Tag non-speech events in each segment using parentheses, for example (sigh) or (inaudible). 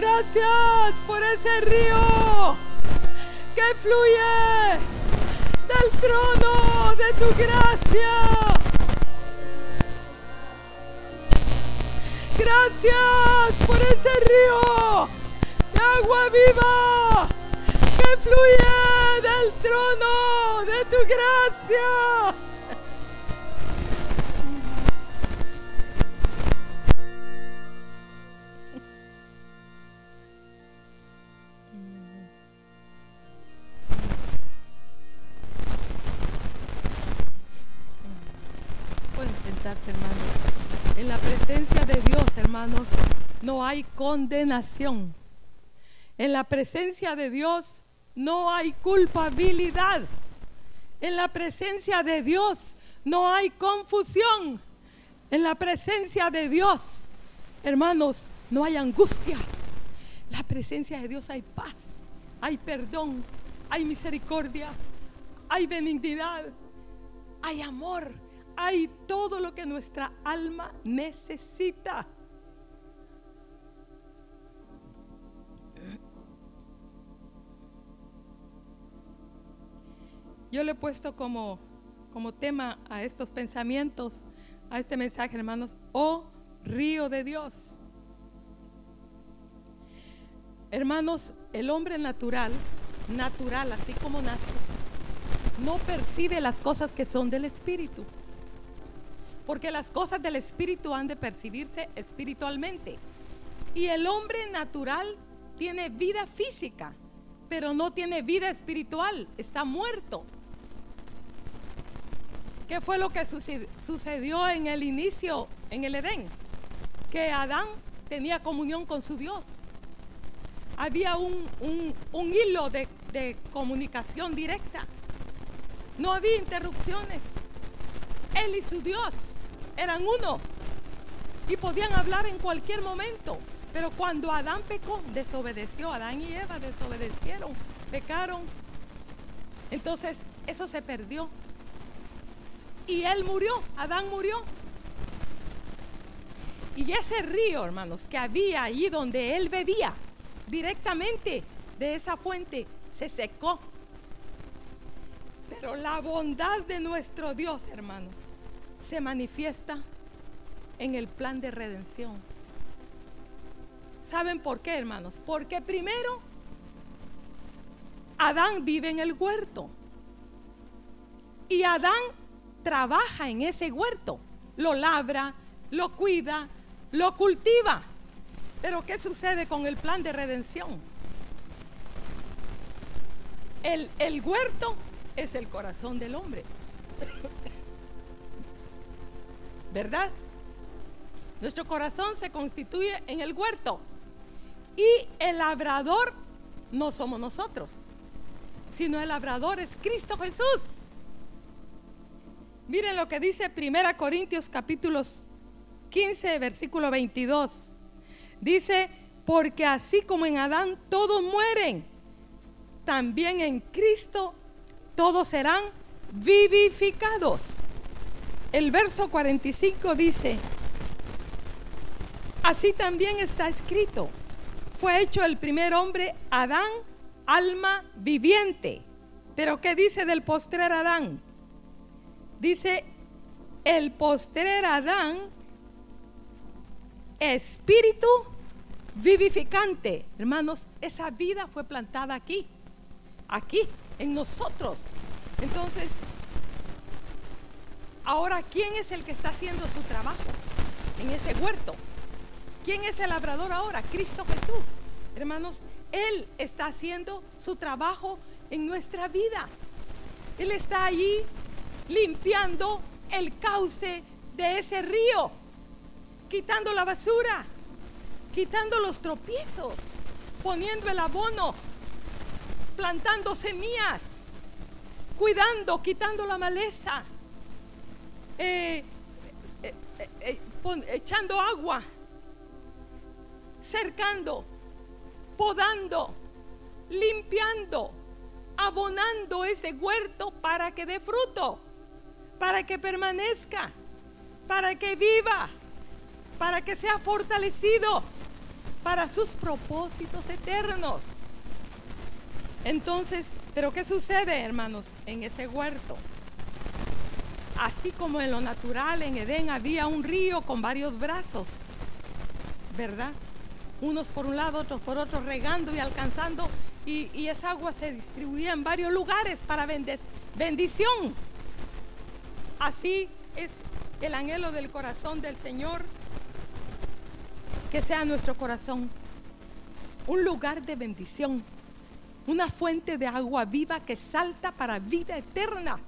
Gracias por ese río que fluye del trono de tu gracia. Gracias por ese río de agua viva que fluye del trono de tu gracia. Hermanos. En la presencia de Dios, hermanos, no hay condenación. En la presencia de Dios no hay culpabilidad. En la presencia de Dios no hay confusión. En la presencia de Dios, hermanos, no hay angustia. En la presencia de Dios hay paz, hay perdón, hay misericordia, hay benignidad, hay amor, hay todo lo que nuestra alma necesita. Yo le he puesto como, como tema a estos pensamientos, a este mensaje, hermanos, oh río de Dios. Hermanos, el hombre natural, natural, así como nace, no percibe las cosas que son del Espíritu. Porque las cosas del Espíritu han de percibirse espiritualmente. Y el hombre natural tiene vida física, pero no tiene vida espiritual, está muerto. ¿Qué fue lo que sucedió en el inicio, en el Edén? Que Adán tenía comunión con su Dios. Había un, hilo de comunicación directa. No había interrupciones. Él y su Dios eran uno y podían hablar en cualquier momento. Pero cuando Adán pecó, desobedeció, Adán y Eva desobedecieron, pecaron. Entonces eso se perdió. Y él murió, Adán murió. Y ese río, hermanos, que había allí donde él bebía, directamente de esa fuente, se secó. Pero la bondad de nuestro Dios, hermanos, se manifiesta en el plan de redención. ¿Saben por qué, hermanos? Porque primero, Adán vive en el huerto. Y Adán trabaja en ese huerto. Lo labra, lo cuida, lo cultiva. Pero ¿qué sucede con el plan de redención? El, el huerto es el corazón del hombre. ¿Verdad? Nuestro corazón se constituye en el huerto. Y el labrador no somos nosotros, sino el labrador es Cristo Jesús. Miren lo que dice 1 Corintios capítulos 15, versículo 22. Dice, porque así como en Adán todos mueren, también en Cristo todos serán vivificados. El verso 45 dice, así también está escrito, fue hecho el primer hombre Adán, alma viviente. Pero ¿qué dice del postrer Adán? Dice, el postrer Adán, espíritu vivificante. Hermanos, esa vida fue plantada aquí, aquí, en nosotros. Entonces, ahora, ¿quién es el que está haciendo su trabajo en ese huerto? ¿Quién es el labrador ahora? Cristo Jesús. Hermanos, Él está haciendo su trabajo en nuestra vida. Él está allí limpiando el cauce de ese río, quitando la basura, quitando los tropiezos, poniendo el abono, plantando semillas, cuidando, quitando la maleza, eh, eh, eh, echando agua, cercando, podando, limpiando, abonando ese huerto para que dé fruto, para que permanezca, para que viva, para que sea fortalecido. para sus propósitos eternos. Entonces, pero ¿qué sucede, hermanos, en ese huerto? Así como en lo natural, en Edén había un río con varios brazos, ¿verdad? Unos por un lado, otros por otro, regando y alcanzando, y, esa agua se distribuía en varios lugares para bendición. Así es el anhelo del corazón del Señor, que sea nuestro corazón un lugar de bendición una fuente de agua viva que salta para vida eterna,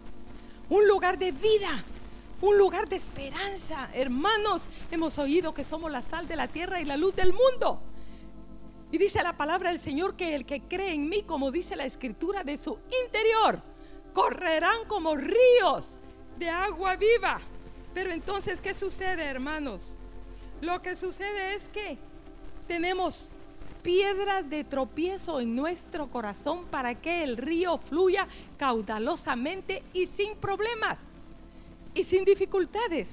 un lugar de vida, un lugar de esperanza. Hermanos, hemos oído que somos la sal de la tierra y la luz del mundo. Y dice la palabra del Señor que el que cree en mí, como dice la escritura, de su interior, correrán como ríos de agua viva. Pero entonces, ¿qué sucede, hermanos? Lo que sucede es que tenemos piedra de tropiezo en nuestro corazón para que el río fluya caudalosamente y sin problemas y sin dificultades.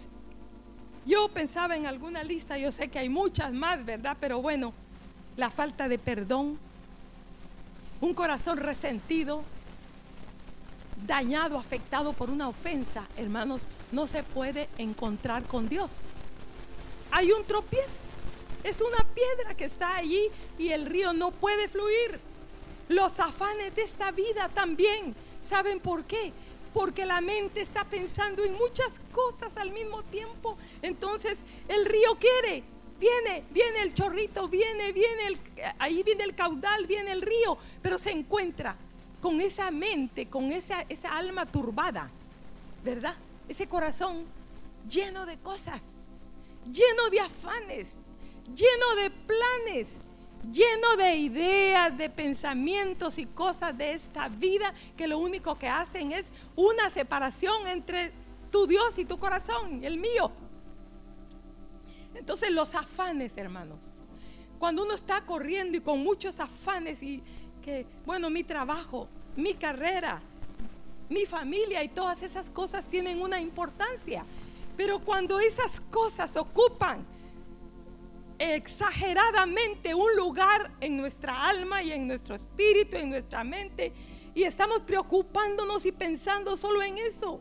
Yo pensaba en alguna lista, yo sé que hay muchas más, ¿verdad? Pero bueno, la falta de perdón, un corazón resentido, dañado, afectado por una ofensa, hermanos, no se puede encontrar con Dios. Hay un tropiezo. Es una piedra que está allí y el río no puede fluir. Los afanes de esta vida también. ¿Saben por qué? Porque la mente está pensando en muchas cosas al mismo tiempo. Entonces el río quiere, viene, viene el chorrito, viene, viene el, ahí viene el caudal, viene el río, pero se encuentra con esa mente, con esa, esa alma turbada, ¿verdad? Ese corazón lleno de cosas, lleno de afanes, lleno de planes, lleno de ideas, de pensamientos y cosas de esta vida que lo único que hacen es una separación entre tu Dios y tu corazón, el mío. Entonces los afanes, hermanos, cuando uno está corriendo y con muchos afanes y que, bueno, mi trabajo, mi carrera, mi familia y todas esas cosas tienen una importancia. Pero cuando esas cosas ocupan exageradamente un lugar en nuestra alma y en nuestro espíritu, en nuestra mente, y estamos preocupándonos y pensando solo en eso.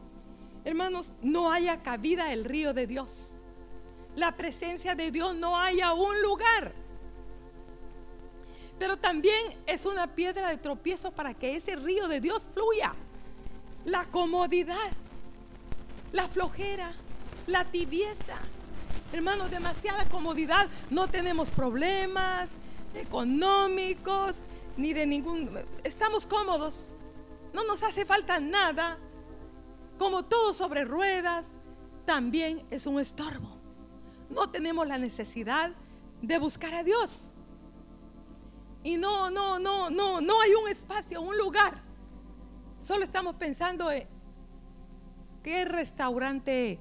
Hermanos, no haya cabida el río de Dios. La presencia de Dios no haya un lugar. Pero también es una piedra de tropiezo para que ese río de Dios fluya. La comodidad, la flojera, la tibieza, Hermanos, demasiada comodidad. No tenemos problemas económicos ni de ningún... Estamos cómodos. No nos hace falta nada. Como todo sobre ruedas, también es un estorbo. No tenemos la necesidad de buscar a Dios. Y no, no, no, no, no hay un espacio, un lugar. Solo estamos pensando en qué restaurante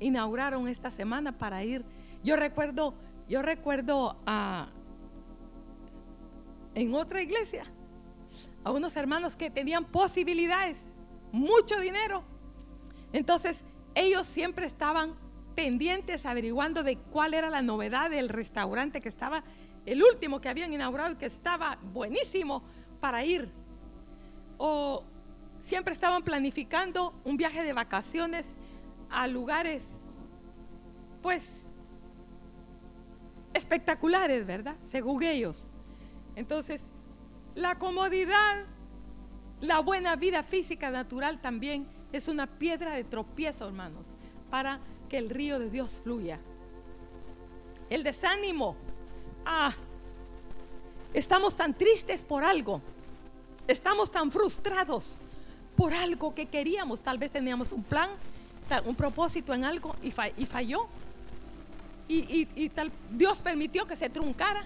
inauguraron esta semana para ir. Yo recuerdo, yo recuerdo a, en otra iglesia a unos hermanos que tenían posibilidades, mucho dinero. Entonces, ellos siempre estaban pendientes averiguando de cuál era la novedad del restaurante que estaba, el último que habían inaugurado y que estaba buenísimo para ir. O siempre estaban planificando un viaje de vacaciones a lugares, pues, espectaculares, ¿verdad? Según ellos. Entonces, la comodidad, la buena vida física natural también es una piedra de tropiezo, hermanos, para que el río de Dios fluya. El desánimo. Ah, estamos tan tristes por algo. Estamos tan frustrados por algo que queríamos. Tal vez teníamos un plan un propósito en algo y, falló. Y, tal, Dios permitió que se truncara.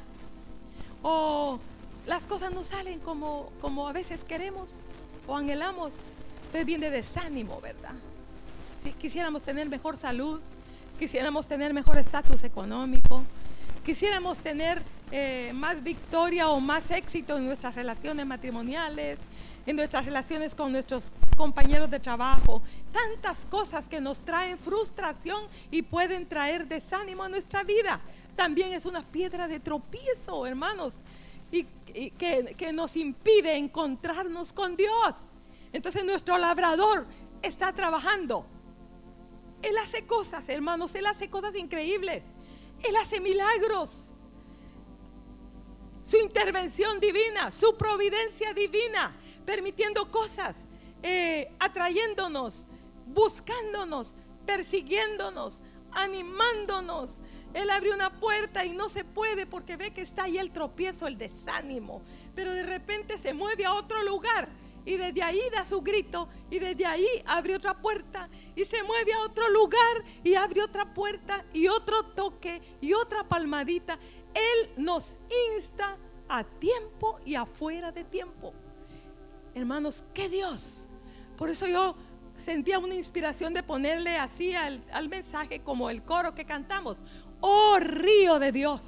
O las cosas no salen como, como a veces queremos o anhelamos. Entonces viene desánimo, ¿verdad? Si quisiéramos tener mejor salud, quisiéramos tener mejor estatus económico, quisiéramos tener eh, más victoria o más éxito en nuestras relaciones matrimoniales, en nuestras relaciones con nuestros compañeros de trabajo, tantas cosas que nos traen frustración y pueden traer desánimo a nuestra vida. también es una piedra de tropiezo, hermanos, y, que, que nos impide encontrarnos con Dios. Entonces nuestro labrador está trabajando. Él hace cosas, hermanos, Él hace cosas increíbles. Él hace milagros. Su intervención divina, su providencia divina, permitiendo cosas, eh, atrayéndonos, buscándonos, persiguiéndonos, animándonos. Él abre una puerta y no se puede porque ve que está ahí el tropiezo, el desánimo. Pero de repente se mueve a otro lugar y desde ahí da su grito y desde ahí abre otra puerta y se mueve a otro lugar y abre otra puerta y otro toque y otra palmadita. Él nos insta a tiempo y afuera de tiempo. Hermanos, qué Dios. Por eso yo sentía una inspiración de ponerle así al, al mensaje como el coro que cantamos. Oh río de Dios.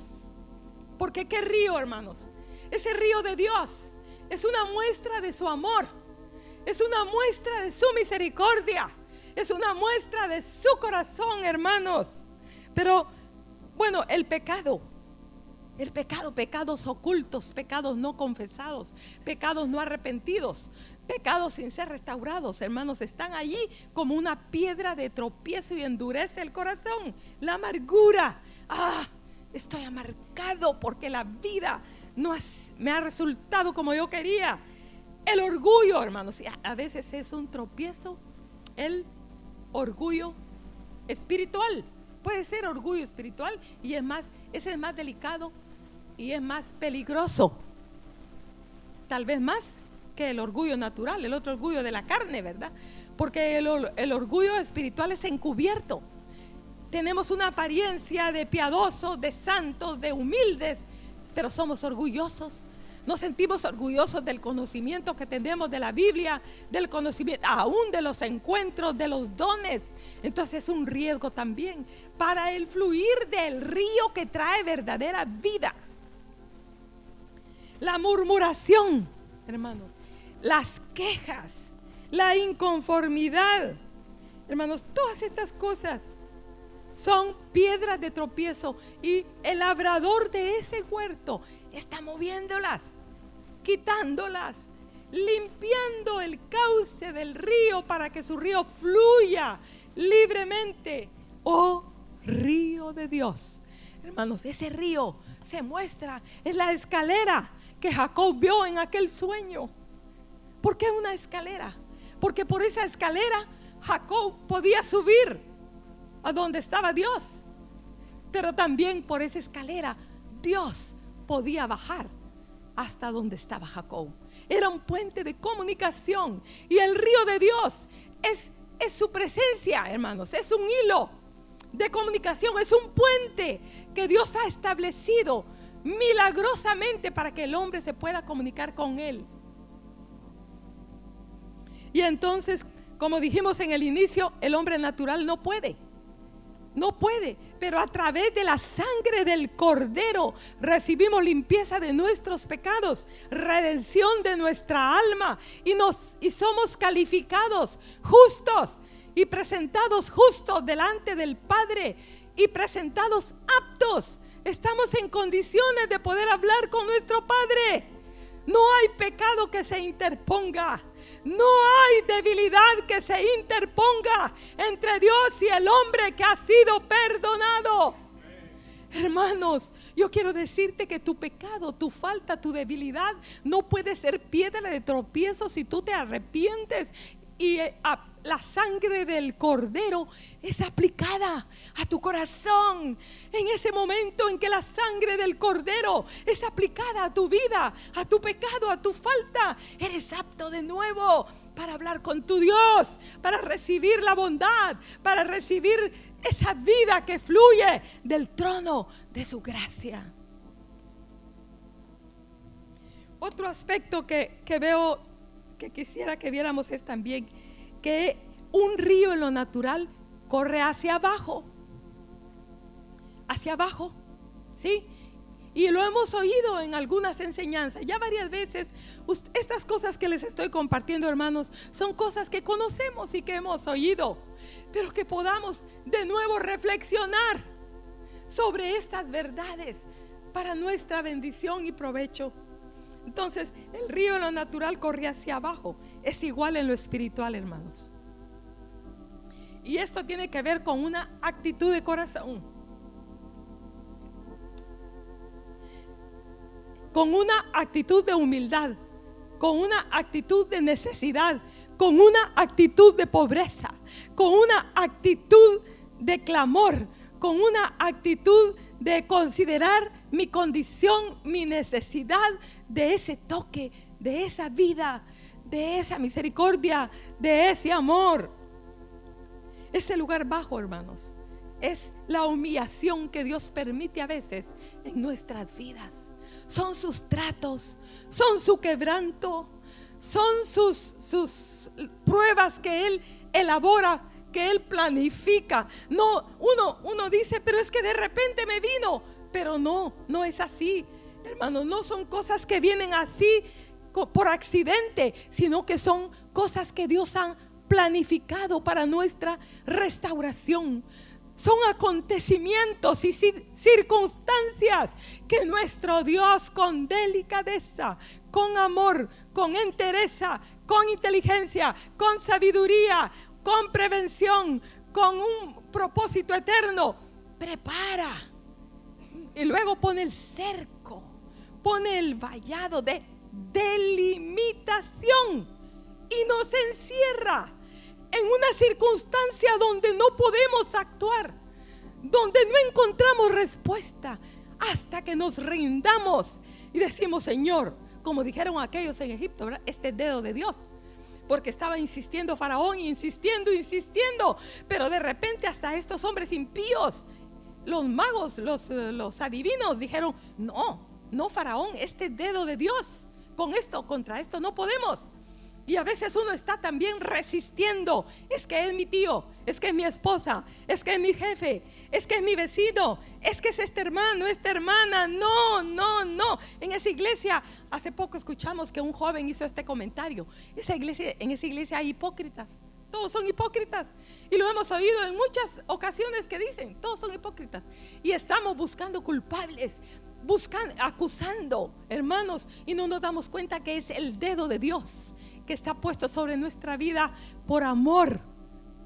Porque qué río, hermanos. Ese río de Dios es una muestra de su amor. Es una muestra de su misericordia. Es una muestra de su corazón, hermanos. Pero, bueno, el pecado. El pecado, pecados ocultos, pecados no confesados, pecados no arrepentidos, pecados sin ser restaurados, hermanos, están allí como una piedra de tropiezo y endurece el corazón. La amargura. Ah, estoy amargado porque la vida no me ha resultado como yo quería. El orgullo, hermanos, a veces es un tropiezo. El orgullo espiritual. Puede ser orgullo espiritual y es más, es el más delicado y es más peligroso. Tal vez más que el orgullo natural, el otro orgullo de la carne, ¿verdad? Porque el, orgullo espiritual es encubierto. Tenemos una apariencia de piadosos, de santos, de humildes, pero somos orgullosos. Nos sentimos orgullosos del conocimiento que tenemos de la Biblia, del conocimiento, aún de los encuentros, de los dones. Entonces es un riesgo también para el fluir del río que trae verdadera vida. La murmuración, hermanos, las quejas, la inconformidad, hermanos, todas estas cosas son piedras de tropiezo y el labrador de ese huerto está moviéndolas, quitándolas, limpiando el cauce del río para que su río fluya libremente. Oh río de Dios. Hermanos, ese río se muestra en la escalera que Jacob vio en aquel sueño. ¿Por qué una escalera? Porque por esa escalera Jacob podía subir a donde estaba Dios. Pero también por esa escalera Dios podía bajar hasta donde estaba Jacob. Era un puente de comunicación y el río de Dios es, es su presencia, hermanos, es un hilo de comunicación, es un puente que Dios ha establecido milagrosamente para que el hombre se pueda comunicar con él. Y entonces, como dijimos en el inicio, el hombre natural no puede. No puede, pero a través de la sangre del cordero recibimos limpieza de nuestros pecados, redención de nuestra alma y nos y somos calificados justos y presentados justos delante del Padre y presentados aptos. Estamos en condiciones de poder hablar con nuestro Padre. No hay pecado que se interponga. No hay debilidad que se interponga entre Dios y el hombre que ha sido perdonado. Hermanos, yo quiero decirte que tu pecado, tu falta, tu debilidad no puede ser piedra de tropiezo si tú te arrepientes y eh, la sangre del cordero es aplicada a tu corazón. En ese momento en que la sangre del cordero es aplicada a tu vida, a tu pecado, a tu falta, eres apto de nuevo para hablar con tu Dios, para recibir la bondad, para recibir esa vida que fluye del trono de su gracia. Otro aspecto que, que veo, que quisiera que viéramos es también que un río en lo natural corre hacia abajo. Hacia abajo. ¿Sí? Y lo hemos oído en algunas enseñanzas. Ya varias veces, estas cosas que les estoy compartiendo, hermanos, son cosas que conocemos y que hemos oído. Pero que podamos de nuevo reflexionar sobre estas verdades para nuestra bendición y provecho. Entonces, el río en lo natural corre hacia abajo. Es igual en lo espiritual, hermanos. Y esto tiene que ver con una actitud de corazón. Con una actitud de humildad, con una actitud de necesidad, con una actitud de pobreza, con una actitud de clamor, con una actitud de considerar mi condición, mi necesidad de ese toque, de esa vida, de esa misericordia, de ese amor. Ese lugar bajo, hermanos, es la humillación que Dios permite a veces en nuestras vidas. Son sus tratos, son su quebranto, son sus, sus pruebas que Él elabora, que Él planifica. No, uno, uno dice, pero es que de repente me vino. Pero no, no es así. Hermanos, no son cosas que vienen así por accidente, sino que son cosas que Dios ha planificado para nuestra restauración. Son acontecimientos y circunstancias que nuestro Dios con delicadeza, con amor, con entereza, con inteligencia, con sabiduría, con prevención, con un propósito eterno, prepara. Y luego pone el cerco, pone el vallado de delimitación y nos encierra en una circunstancia donde no podemos actuar, donde no encontramos respuesta, hasta que nos rindamos y decimos, Señor, como dijeron aquellos en Egipto, este dedo de Dios. Porque estaba insistiendo Faraón, insistiendo, insistiendo. Pero de repente hasta estos hombres impíos, los magos, los, eh, los adivinos, dijeron, no, no Faraón, este dedo de Dios. Con esto, contra esto no podemos. Y a veces uno está también resistiendo. Es que es mi tío, es que es mi esposa, es que es mi jefe, es que es mi vecino, es que es este hermano, esta hermana. No, no, no. En esa iglesia, hace poco escuchamos que un joven hizo este comentario. En esa iglesia hay hipócritas. Todos son hipócritas. Y lo hemos oído en muchas ocasiones que dicen, todos son hipócritas. Y estamos buscando culpables, buscando, acusando, hermanos, y no nos damos cuenta que es el dedo de Dios que está puesto sobre nuestra vida por amor,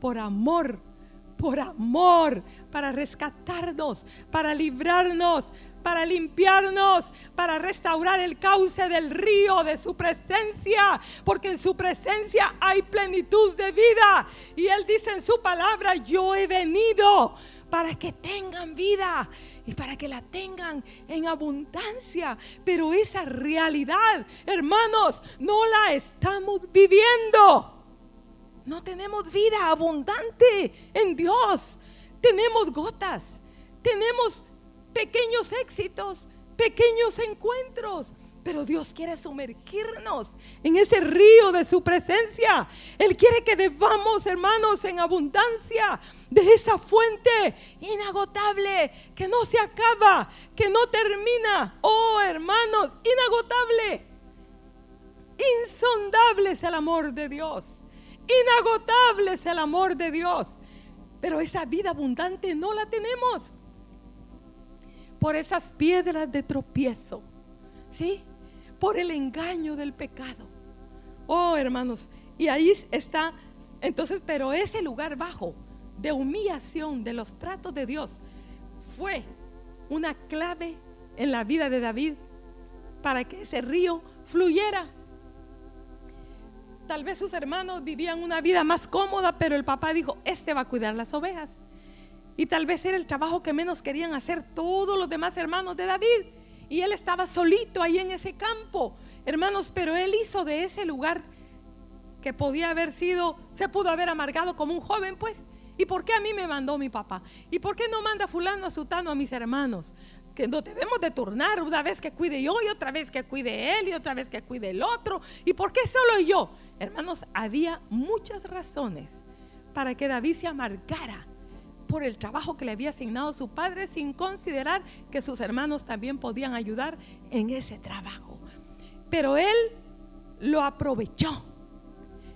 por amor, por amor, para rescatarnos, para librarnos, para limpiarnos, para restaurar el cauce del río de su presencia, porque en su presencia hay plenitud de vida. Y Él dice en su palabra, yo he venido para que tengan vida y para que la tengan en abundancia. Pero esa realidad, hermanos, no la estamos viviendo. No tenemos vida abundante en Dios. Tenemos gotas, tenemos pequeños éxitos, pequeños encuentros, pero Dios quiere sumergirnos en ese río de su presencia. Él quiere que bebamos, hermanos, en abundancia de esa fuente inagotable que no se acaba, que no termina. Oh, hermanos, inagotable. Insondable es el amor de Dios. Inagotable es el amor de Dios. Pero esa vida abundante no la tenemos por esas piedras de tropiezo. ¿Sí? Por el engaño del pecado. Oh, hermanos, y ahí está, entonces, pero ese lugar bajo de humillación de los tratos de Dios fue una clave en la vida de David para que ese río fluyera. Tal vez sus hermanos vivían una vida más cómoda, pero el papá dijo, este va a cuidar las ovejas. Y tal vez era el trabajo que menos querían hacer todos los demás hermanos de David. Y él estaba solito ahí en ese campo, hermanos, pero él hizo de ese lugar que podía haber sido, se pudo haber amargado como un joven, pues. ¿Y por qué a mí me mandó mi papá? ¿Y por qué no manda fulano a sutano a mis hermanos? Que no debemos de turnar una vez que cuide yo y otra vez que cuide él y otra vez que cuide el otro. ¿Y por qué solo yo? Hermanos, había muchas razones para que David se amargara por el trabajo que le había asignado su padre sin considerar que sus hermanos también podían ayudar en ese trabajo. Pero él lo aprovechó.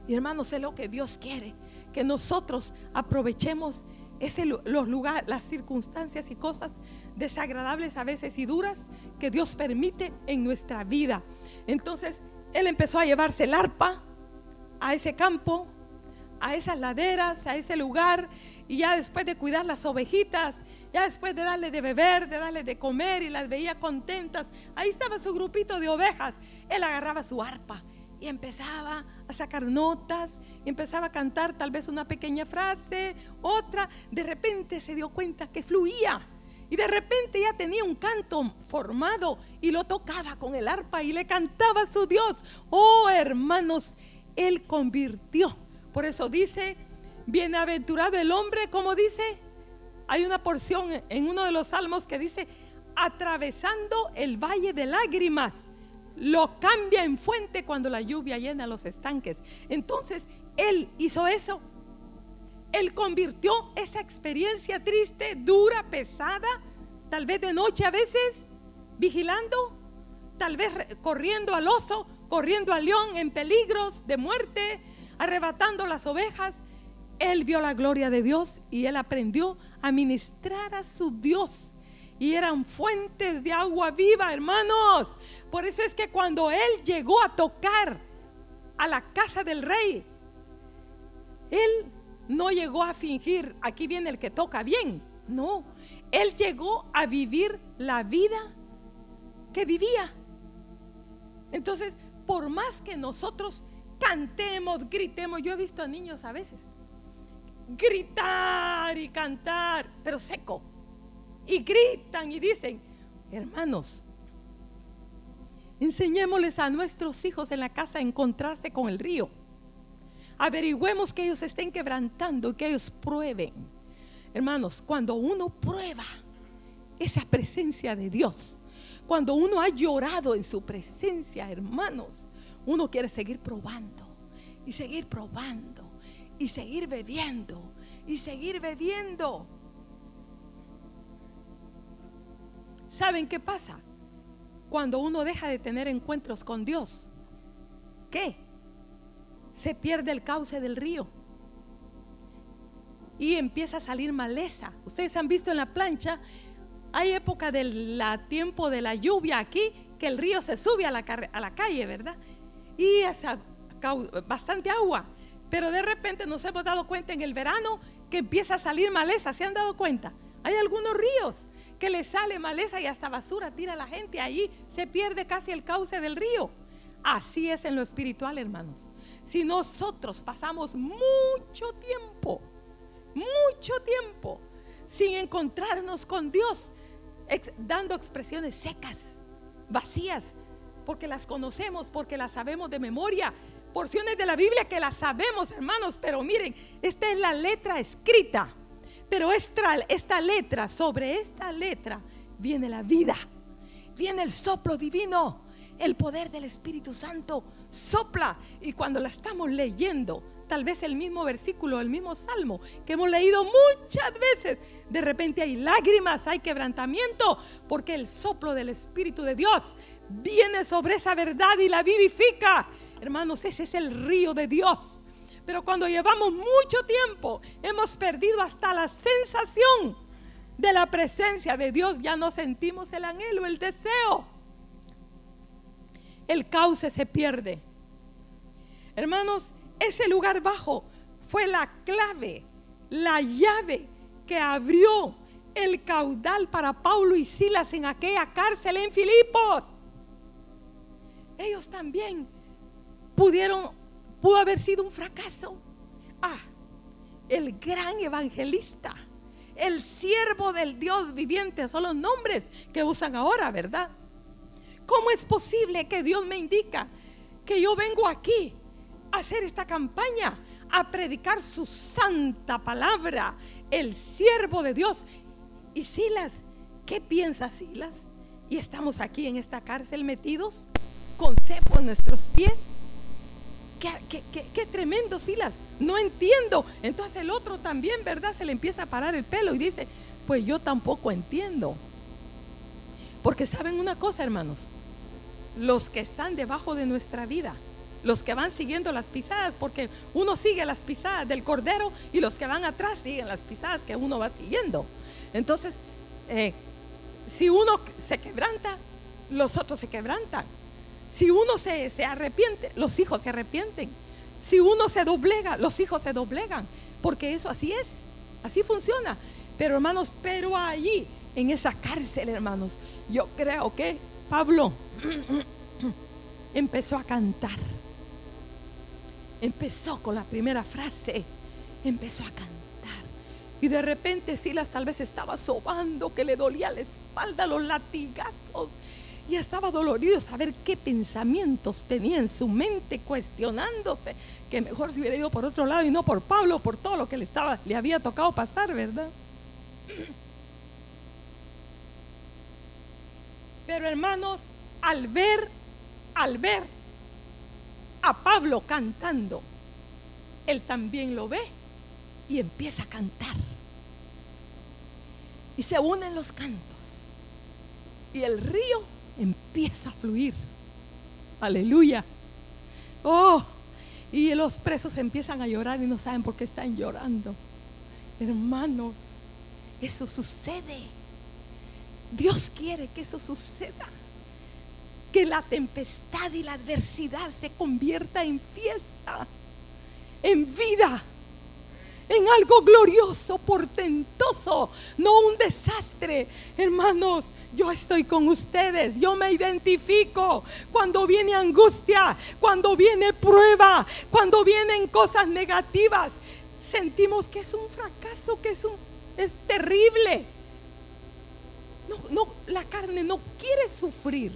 Y hermanos, es lo que Dios quiere, que nosotros aprovechemos es los lugares, las circunstancias y cosas desagradables a veces y duras que Dios permite en nuestra vida. Entonces, él empezó a llevarse el arpa a ese campo, a esas laderas, a ese lugar, y ya después de cuidar las ovejitas, ya después de darle de beber, de darle de comer y las veía contentas, ahí estaba su grupito de ovejas, él agarraba su arpa y empezaba a sacar notas, empezaba a cantar tal vez una pequeña frase, otra, de repente se dio cuenta que fluía. Y de repente ya tenía un canto formado y lo tocaba con el arpa y le cantaba a su Dios. Oh hermanos, él convirtió. Por eso dice, bienaventurado el hombre, como dice, hay una porción en uno de los salmos que dice, atravesando el valle de lágrimas lo cambia en fuente cuando la lluvia llena los estanques. Entonces, Él hizo eso. Él convirtió esa experiencia triste, dura, pesada, tal vez de noche a veces, vigilando, tal vez corriendo al oso, corriendo al león en peligros de muerte, arrebatando las ovejas. Él vio la gloria de Dios y él aprendió a ministrar a su Dios y eran fuentes de agua viva, hermanos. Por eso es que cuando él llegó a tocar a la casa del rey, él no llegó a fingir, aquí viene el que toca bien. No, él llegó a vivir la vida que vivía. Entonces, por más que nosotros cantemos, gritemos, yo he visto a niños a veces gritar y cantar, pero seco y gritan y dicen, hermanos, enseñémosles a nuestros hijos en la casa a encontrarse con el río. Averigüemos que ellos estén quebrantando y que ellos prueben. Hermanos, cuando uno prueba esa presencia de Dios, cuando uno ha llorado en su presencia, hermanos, uno quiere seguir probando y seguir probando y seguir bebiendo y seguir bebiendo. ¿Saben qué pasa? Cuando uno deja de tener encuentros con Dios, ¿qué? Se pierde el cauce del río y empieza a salir maleza. Ustedes han visto en la plancha, hay época del tiempo de la lluvia aquí, que el río se sube a la, a la calle, ¿verdad? Y es bastante agua. Pero de repente nos hemos dado cuenta en el verano que empieza a salir maleza. ¿Se han dado cuenta? Hay algunos ríos que le sale maleza y hasta basura tira la gente. Allí se pierde casi el cauce del río. Así es en lo espiritual, hermanos. Si nosotros pasamos mucho tiempo, mucho tiempo sin encontrarnos con Dios, dando expresiones secas, vacías, porque las conocemos, porque las sabemos de memoria, porciones de la Biblia que las sabemos, hermanos, pero miren, esta es la letra escrita pero esta, esta letra, sobre esta letra, viene la vida, viene el soplo divino, el poder del Espíritu Santo sopla. Y cuando la estamos leyendo, tal vez el mismo versículo, el mismo salmo que hemos leído muchas veces, de repente hay lágrimas, hay quebrantamiento, porque el soplo del Espíritu de Dios viene sobre esa verdad y la vivifica. Hermanos, ese es el río de Dios pero cuando llevamos mucho tiempo, hemos perdido hasta la sensación de la presencia de Dios. Ya no sentimos el anhelo, el deseo. El cauce se pierde. Hermanos, ese lugar bajo fue la clave, la llave que abrió el caudal para Paulo y Silas en aquella cárcel en Filipos. Ellos también pudieron pudo haber sido un fracaso. Ah, el gran evangelista, el siervo del Dios viviente, son los nombres que usan ahora, ¿verdad? ¿Cómo es posible que Dios me indica que yo vengo aquí a hacer esta campaña, a predicar su santa palabra, el siervo de Dios? Y Silas, ¿qué piensa Silas? Y estamos aquí en esta cárcel metidos con cepo en nuestros pies. Qué, tremendo, Silas. No entiendo. Entonces el otro también, ¿verdad? Se le empieza a parar el pelo y dice, pues yo tampoco entiendo. Porque saben una cosa, hermanos. Los que están debajo de nuestra vida los que van siguiendo las pisadas, porque uno sigue las pisadas del cordero y los que van atrás siguen las pisadas que uno va siguiendo. Entonces, eh, si uno se quebranta, los otros se quebrantan. Si uno se, se arrepiente, los hijos se arrepienten. Si uno se doblega, los hijos se doblegan. Porque eso así es, así funciona. Pero hermanos, pero allí, en esa cárcel, hermanos, yo creo que Pablo (clears throat) empezó a cantar. Empezó con la primera frase, empezó a cantar. Y de repente Silas tal vez estaba sobando, que le dolía la espalda, los latigazos. Y estaba dolorido saber qué pensamientos tenía en su mente, cuestionándose que mejor se hubiera ido por otro lado y no por Pablo, por todo lo que le, estaba, le había tocado pasar, ¿verdad? Pero hermanos, al ver, al ver a Pablo cantando, él también lo ve y empieza a cantar. Y se unen los cantos. Y el río empieza a fluir. Aleluya. Oh, y los presos empiezan a llorar y no saben por qué están llorando. Hermanos, eso sucede. Dios quiere que eso suceda. Que la tempestad y la adversidad se convierta en fiesta, en vida en algo glorioso, portentoso, no un desastre. Hermanos, yo estoy con ustedes, yo me identifico cuando viene angustia, cuando viene prueba, cuando vienen cosas negativas. Sentimos que es un fracaso, que es un es terrible. No, no, la carne no quiere sufrir.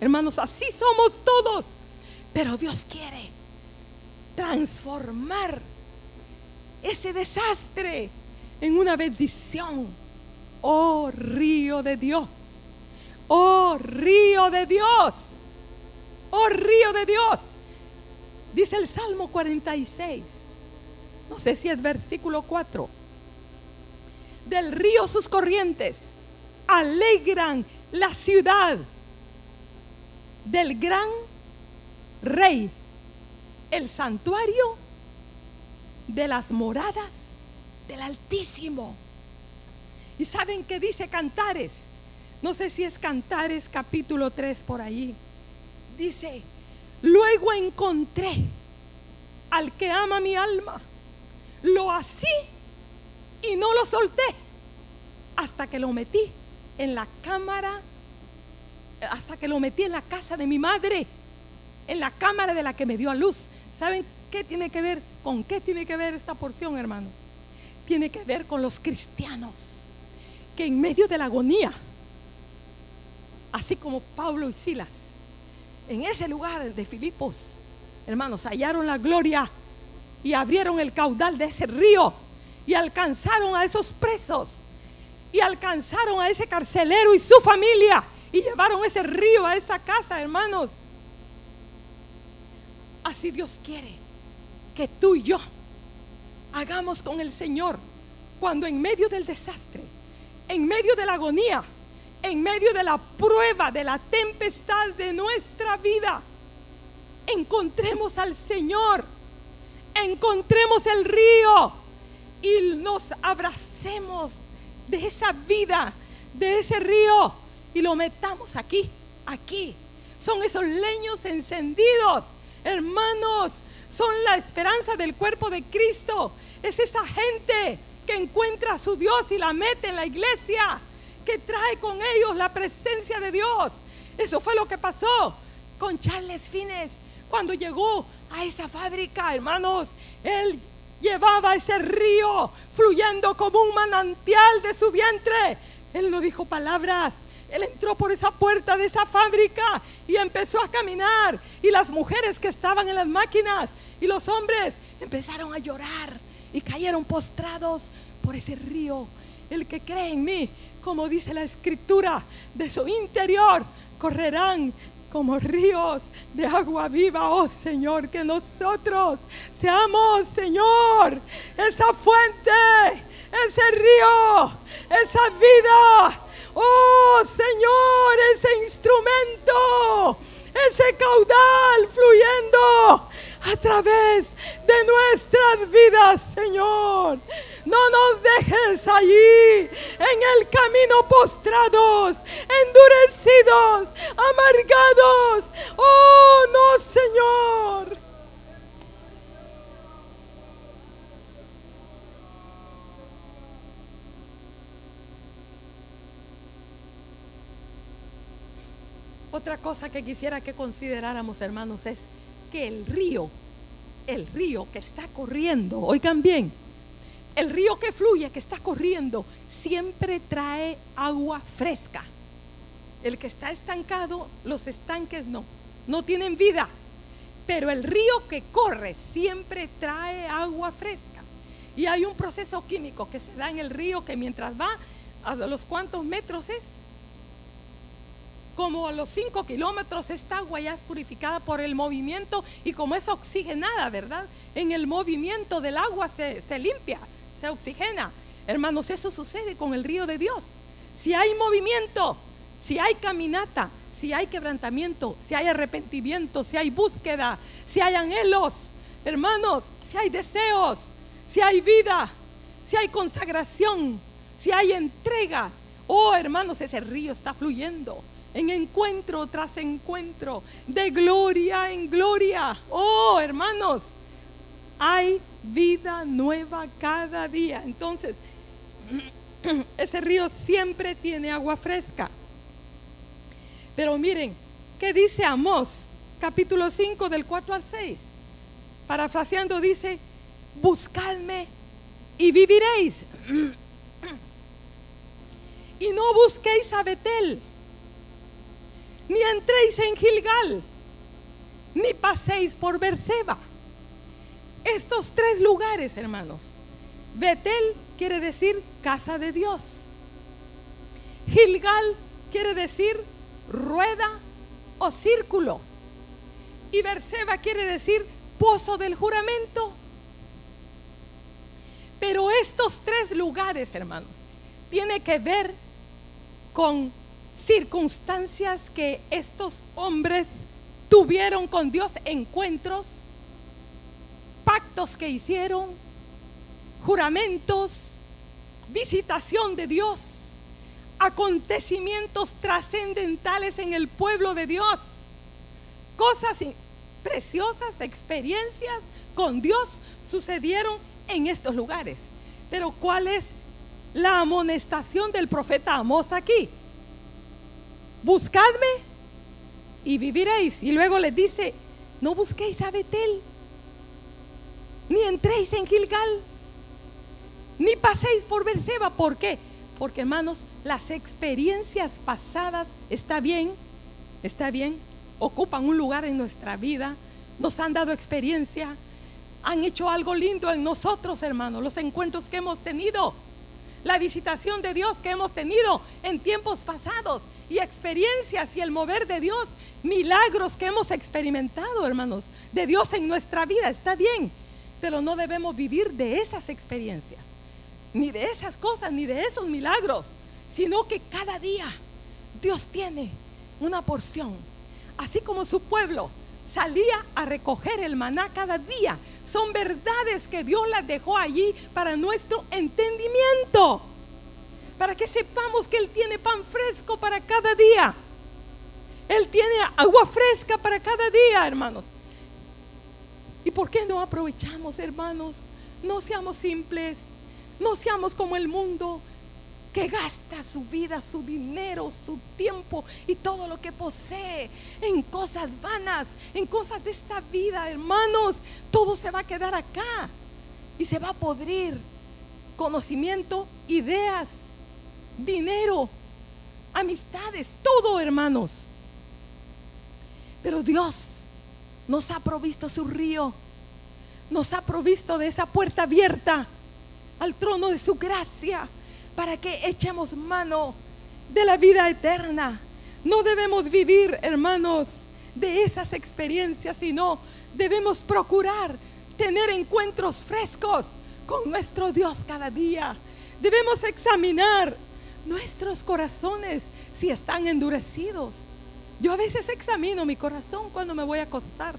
Hermanos, así somos todos. Pero Dios quiere transformar ese desastre en una bendición. Oh río de Dios. Oh río de Dios. Oh río de Dios. Dice el Salmo 46. No sé si es versículo 4. Del río sus corrientes alegran la ciudad del gran rey. El santuario de las moradas del Altísimo. ¿Y saben qué dice Cantares? No sé si es Cantares capítulo 3 por ahí. Dice, luego encontré al que ama mi alma. Lo así y no lo solté hasta que lo metí en la cámara, hasta que lo metí en la casa de mi madre, en la cámara de la que me dio a luz. ¿Saben ¿Qué tiene que ver? ¿Con qué tiene que ver esta porción, hermanos? Tiene que ver con los cristianos que en medio de la agonía, así como Pablo y Silas, en ese lugar de Filipos, hermanos, hallaron la gloria y abrieron el caudal de ese río y alcanzaron a esos presos y alcanzaron a ese carcelero y su familia y llevaron ese río a esa casa, hermanos. Así Dios quiere que tú y yo hagamos con el Señor cuando en medio del desastre, en medio de la agonía, en medio de la prueba, de la tempestad de nuestra vida, encontremos al Señor, encontremos el río y nos abracemos de esa vida, de ese río y lo metamos aquí, aquí. Son esos leños encendidos, hermanos, son la esperanza del cuerpo de Cristo. Es esa gente que encuentra a su Dios y la mete en la iglesia, que trae con ellos la presencia de Dios. Eso fue lo que pasó con Charles Fines cuando llegó a esa fábrica, hermanos. Él llevaba ese río fluyendo como un manantial de su vientre. Él no dijo palabras, él entró por esa puerta de esa fábrica y empezó a caminar. Y las mujeres que estaban en las máquinas y los hombres empezaron a llorar y cayeron postrados por ese río. El que cree en mí, como dice la escritura, de su interior correrán como ríos de agua viva, oh Señor, que nosotros seamos, Señor, esa fuente, ese río, esa vida Oh Señor, ese instrumento, ese caudal fluyendo través de nuestras vidas, Señor. No nos dejes allí en el camino postrados, endurecidos, amargados. Oh, no, Señor. Otra cosa que quisiera que consideráramos, hermanos, es que el río, el río que está corriendo, oigan bien, el río que fluye, que está corriendo, siempre trae agua fresca. El que está estancado, los estanques no, no tienen vida. Pero el río que corre siempre trae agua fresca. Y hay un proceso químico que se da en el río que mientras va, a los cuantos metros es, como a los 5 kilómetros esta agua ya es purificada por el movimiento y como es oxigenada, ¿verdad? En el movimiento del agua se, se limpia, se oxigena. Hermanos, eso sucede con el río de Dios. Si hay movimiento, si hay caminata, si hay quebrantamiento, si hay arrepentimiento, si hay búsqueda, si hay anhelos, hermanos, si hay deseos, si hay vida, si hay consagración, si hay entrega. Oh, hermanos, ese río está fluyendo en encuentro tras encuentro, de gloria en gloria. Oh, hermanos, hay vida nueva cada día. Entonces, (clears throat) ese río siempre tiene agua fresca. Pero miren, ¿qué dice Amós? Capítulo 5 del 4 al 6. Parafraseando dice, buscadme y viviréis. (clears throat) y no busquéis a Betel ni entréis en Gilgal, ni paséis por Berseba. Estos tres lugares, hermanos. Betel quiere decir casa de Dios. Gilgal quiere decir rueda o círculo. Y Berseba quiere decir pozo del juramento. Pero estos tres lugares, hermanos, tiene que ver con circunstancias que estos hombres tuvieron con Dios, encuentros, pactos que hicieron, juramentos, visitación de Dios, acontecimientos trascendentales en el pueblo de Dios, cosas preciosas, experiencias con Dios sucedieron en estos lugares. Pero ¿cuál es la amonestación del profeta Amós aquí? Buscadme y viviréis. Y luego les dice, no busquéis a Betel, ni entréis en Gilgal, ni paséis por Berseba. ¿Por qué? Porque hermanos, las experiencias pasadas, está bien, está bien, ocupan un lugar en nuestra vida, nos han dado experiencia, han hecho algo lindo en nosotros, hermanos, los encuentros que hemos tenido la visitación de Dios que hemos tenido en tiempos pasados y experiencias y el mover de Dios, milagros que hemos experimentado, hermanos, de Dios en nuestra vida, está bien, pero no debemos vivir de esas experiencias, ni de esas cosas, ni de esos milagros, sino que cada día Dios tiene una porción, así como su pueblo salía a recoger el maná cada día. Son verdades que Dios las dejó allí para nuestro entendimiento. Para que sepamos que Él tiene pan fresco para cada día. Él tiene agua fresca para cada día, hermanos. ¿Y por qué no aprovechamos, hermanos? No seamos simples. No seamos como el mundo que gasta su vida, su dinero, su tiempo y todo lo que posee en cosas vanas, en cosas de esta vida, hermanos, todo se va a quedar acá y se va a podrir. Conocimiento, ideas, dinero, amistades, todo, hermanos. Pero Dios nos ha provisto su río, nos ha provisto de esa puerta abierta al trono de su gracia para que echemos mano de la vida eterna. No debemos vivir, hermanos, de esas experiencias, sino debemos procurar tener encuentros frescos con nuestro Dios cada día. Debemos examinar nuestros corazones si están endurecidos. Yo a veces examino mi corazón cuando me voy a acostar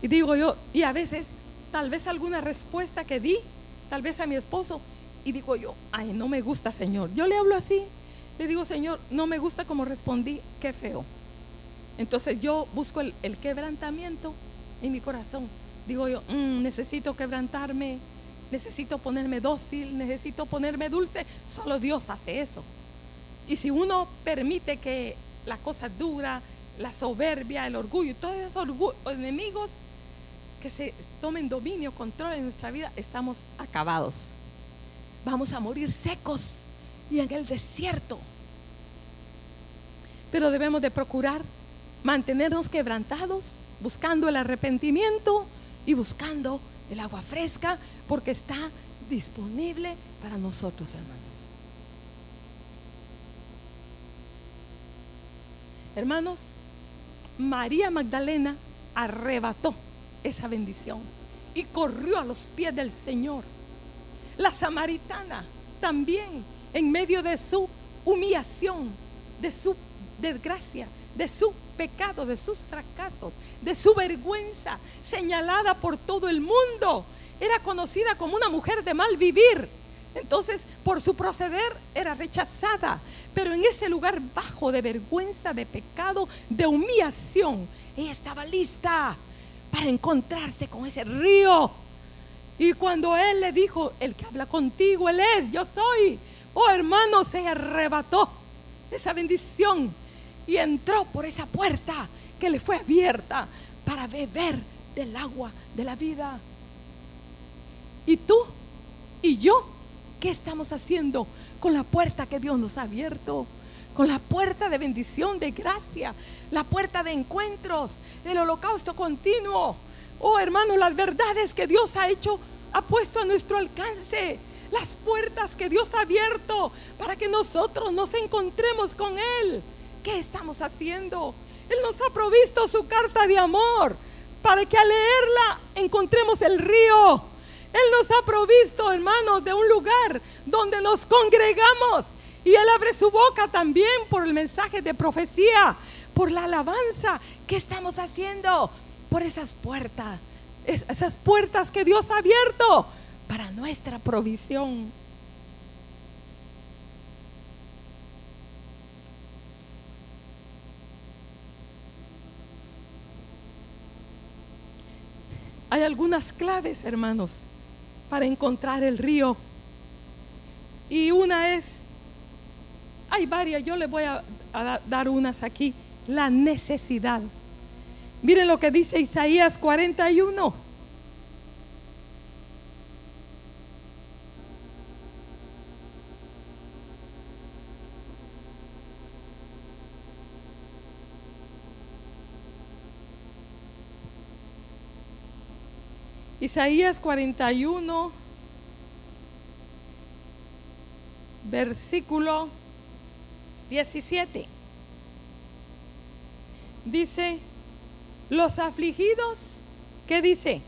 Y digo yo, y a veces tal vez alguna respuesta que di, tal vez a mi esposo, y digo yo, ay, no me gusta, Señor. Yo le hablo así, le digo, Señor, no me gusta como respondí, qué feo. Entonces yo busco el, quebrantamiento en mi corazón. Digo yo, mm, necesito quebrantarme, necesito ponerme dócil, necesito ponerme dulce. Solo Dios hace eso. Y si uno permite que la cosa dura, la soberbia, el orgullo, todos esos enemigos que se tomen dominio, control en nuestra vida, estamos acabados. Vamos a morir secos y en el desierto. Pero debemos de procurar mantenernos quebrantados, buscando el arrepentimiento y buscando el agua fresca, porque está disponible para nosotros, hermanos. Hermanos, María Magdalena arrebató esa bendición y corrió a los pies del Señor. La samaritana también, en medio de su humillación, de su desgracia, de su pecado, de sus fracasos, de su vergüenza, señalada por todo el mundo, era conocida como una mujer de mal vivir. Entonces, por su proceder era rechazada, pero en ese lugar bajo de vergüenza, de pecado, de humillación, ella estaba lista para encontrarse con ese río. Y cuando él le dijo, el que habla contigo, él es, yo soy. Oh hermano, se arrebató esa bendición y entró por esa puerta que le fue abierta para beber del agua de la vida. ¿Y tú? ¿Y yo? ¿Qué estamos haciendo con la puerta que Dios nos ha abierto? Con la puerta de bendición, de gracia, la puerta de encuentros, del holocausto continuo. Oh hermano, las verdades que Dios ha hecho, ha puesto a nuestro alcance. Las puertas que Dios ha abierto para que nosotros nos encontremos con Él. ¿Qué estamos haciendo? Él nos ha provisto su carta de amor para que al leerla encontremos el río él nos ha provisto, hermanos, de un lugar donde nos congregamos. Y Él abre su boca también por el mensaje de profecía, por la alabanza que estamos haciendo, por esas puertas, esas puertas que Dios ha abierto para nuestra provisión. Hay algunas claves, hermanos, para encontrar el río. Y una es, hay varias, yo les voy a, dar unas aquí, la necesidad. Miren lo que dice Isaías 41. Isaías 41, versículo 17. Dice, los afligidos, ¿qué dice?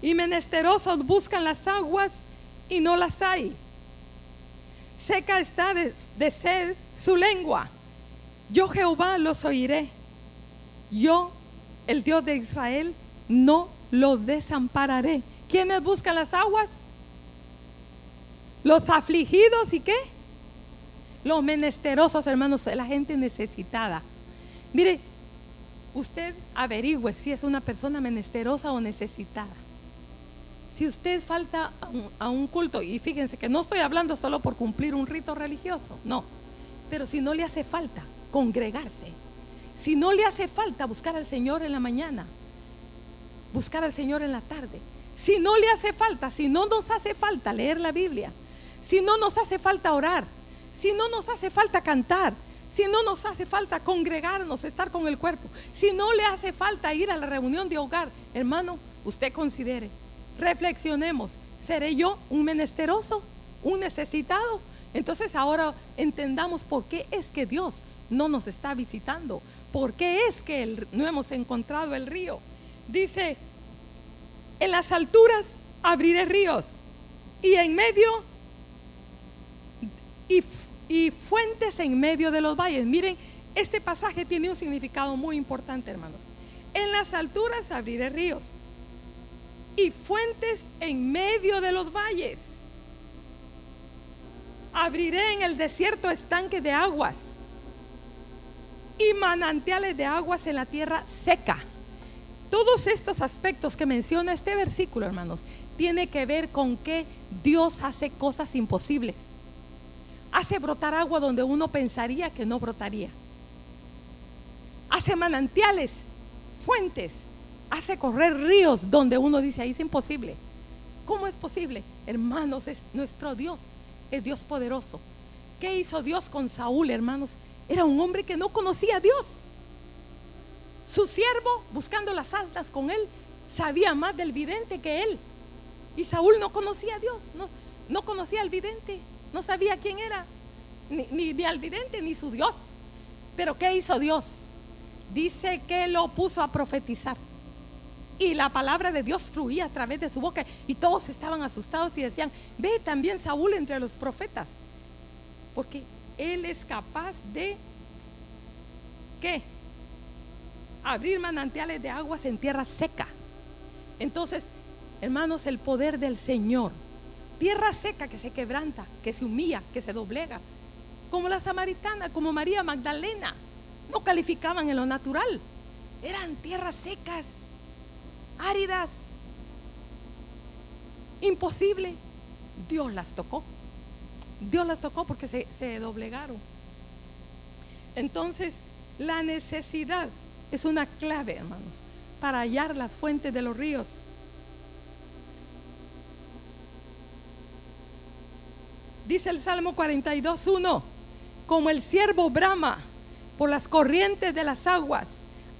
Y menesterosos buscan las aguas y no las hay. Seca está de, de sed su lengua. Yo Jehová los oiré. Yo, el Dios de Israel, no los desampararé. ¿Quiénes buscan las aguas? Los afligidos y qué? Los menesterosos, hermanos, la gente necesitada. Mire, usted averigüe si es una persona menesterosa o necesitada. Si usted falta a un, culto, y fíjense que no estoy hablando solo por cumplir un rito religioso, no, pero si no le hace falta congregarse, si no le hace falta buscar al Señor en la mañana, buscar al Señor en la tarde. Si no le hace falta, si no nos hace falta leer la Biblia, si no nos hace falta orar, si no nos hace falta cantar, si no nos hace falta congregarnos, estar con el cuerpo, si no le hace falta ir a la reunión de hogar, hermano, usted considere, reflexionemos, ¿seré yo un menesteroso, un necesitado? Entonces ahora entendamos por qué es que Dios no nos está visitando, por qué es que no hemos encontrado el río dice, en las alturas abriré ríos y en medio y, fuentes en medio de los valles. Miren, este pasaje tiene un significado muy importante, hermanos. En las alturas abriré ríos y fuentes en medio de los valles. Abriré en el desierto estanque de aguas y manantiales de aguas en la tierra seca. Todos estos aspectos que menciona este versículo, hermanos, tiene que ver con que Dios hace cosas imposibles. Hace brotar agua donde uno pensaría que no brotaría. Hace manantiales, fuentes, hace correr ríos donde uno dice, ahí es imposible. ¿Cómo es posible? Hermanos, es nuestro Dios, es Dios poderoso. ¿Qué hizo Dios con Saúl, hermanos? Era un hombre que no conocía a Dios. Su siervo, buscando las altas con él, sabía más del vidente que él. Y Saúl no conocía a Dios, no, no conocía al vidente, no sabía quién era, ni, ni al vidente ni su Dios. Pero ¿qué hizo Dios? Dice que lo puso a profetizar. Y la palabra de Dios fluía a través de su boca. Y todos estaban asustados y decían, ve también Saúl entre los profetas. Porque él es capaz de, ¿qué? Abrir manantiales de aguas en tierra seca. Entonces, hermanos, el poder del Señor. Tierra seca que se quebranta, que se humilla, que se doblega. Como la samaritana, como María Magdalena. No calificaban en lo natural. Eran tierras secas, áridas. Imposible. Dios las tocó. Dios las tocó porque se, doblegaron. Entonces, la necesidad es una clave, hermanos, para hallar las fuentes de los ríos. Dice el Salmo 42.1, como el siervo brama por las corrientes de las aguas,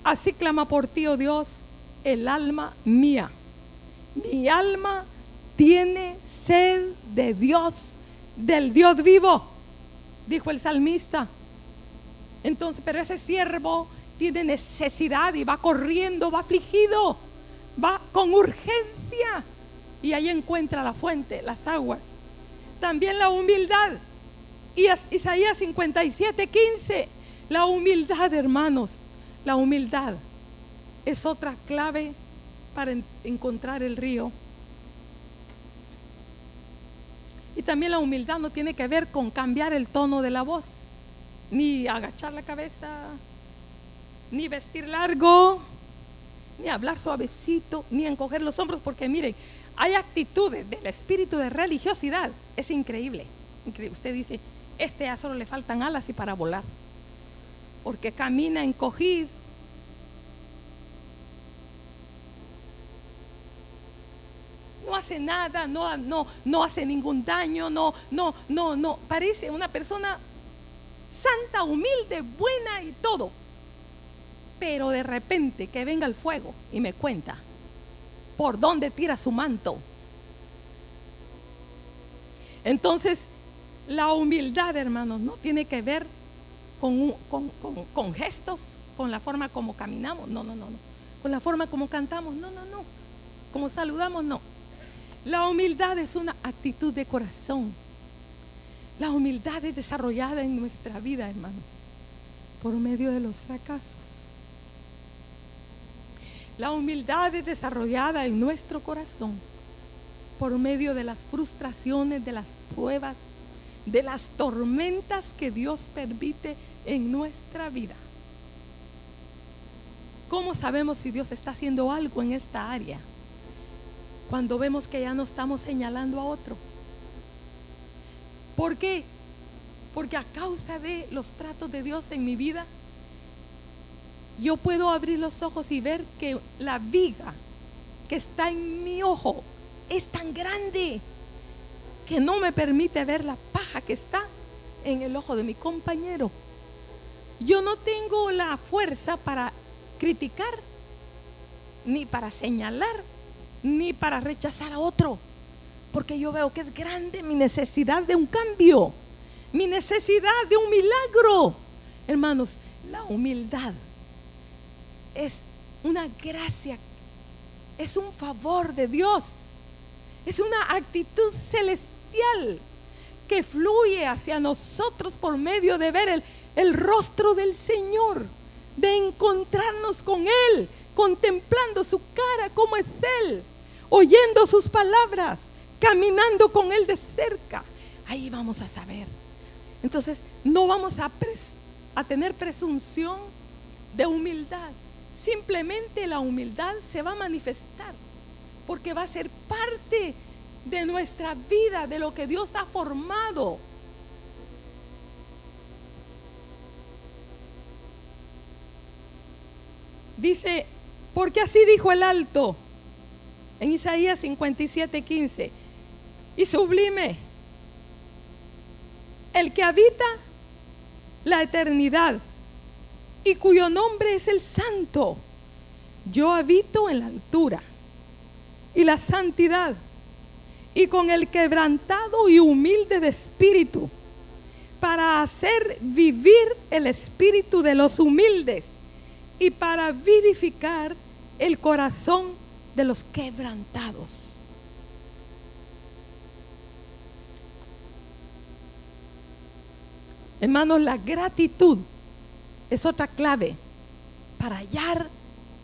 así clama por ti, oh Dios, el alma mía. Mi alma tiene sed de Dios del Dios vivo, dijo el salmista. Entonces, pero ese siervo tiene necesidad y va corriendo, va afligido, va con urgencia y ahí encuentra la fuente, las aguas. También la humildad. Isaías 57, 15, la humildad, hermanos, la humildad es otra clave para encontrar el río. Y también la humildad no tiene que ver con cambiar el tono de la voz, ni agachar la cabeza, ni vestir largo, ni hablar suavecito, ni encoger los hombros, porque miren, hay actitudes del espíritu de religiosidad, es increíble. Usted dice, este ya solo le faltan alas y para volar, porque camina encogido no hace nada, no, no, no hace ningún daño, no, no, no, no. Parece una persona santa, humilde, buena y todo. Pero de repente que venga el fuego y me cuenta por dónde tira su manto. Entonces, la humildad, hermanos, no tiene que ver con, gestos, con la forma como caminamos, no, no, no, no. Con la forma como cantamos, no, no, no. Como saludamos, no. La humildad es una actitud de corazón. La humildad es desarrollada en nuestra vida, hermanos, por medio de los fracasos. La humildad es desarrollada en nuestro corazón por medio de las frustraciones, de las pruebas, de las tormentas que Dios permite en nuestra vida. ¿Cómo sabemos si Dios está haciendo algo en esta área? cuando vemos que ya no estamos señalando a otro. ¿Por qué? Porque a causa de los tratos de Dios en mi vida, yo puedo abrir los ojos y ver que la viga que está en mi ojo es tan grande que no me permite ver la paja que está en el ojo de mi compañero. Yo no tengo la fuerza para criticar ni para señalar ni para rechazar a otro, porque yo veo que es grande mi necesidad de un cambio, mi necesidad de un milagro. Hermanos, la humildad es una gracia, es un favor de Dios, es una actitud celestial que fluye hacia nosotros por medio de ver el, el rostro del Señor, de encontrarnos con Él, contemplando su cara, cómo es Él, oyendo sus palabras, caminando con Él de cerca. Ahí vamos a saber. Entonces, no vamos a, a tener presunción de humildad. Simplemente la humildad se va a manifestar porque va a ser parte de nuestra vida, de lo que Dios ha formado. Dice, porque así dijo el alto en Isaías 57, 15, y sublime, el que habita la eternidad y cuyo nombre es el santo. Yo habito en la altura y la santidad y con el quebrantado y humilde de espíritu para hacer vivir el espíritu de los humildes y para vivificar el corazón de los quebrantados. Hermanos, la gratitud es otra clave para hallar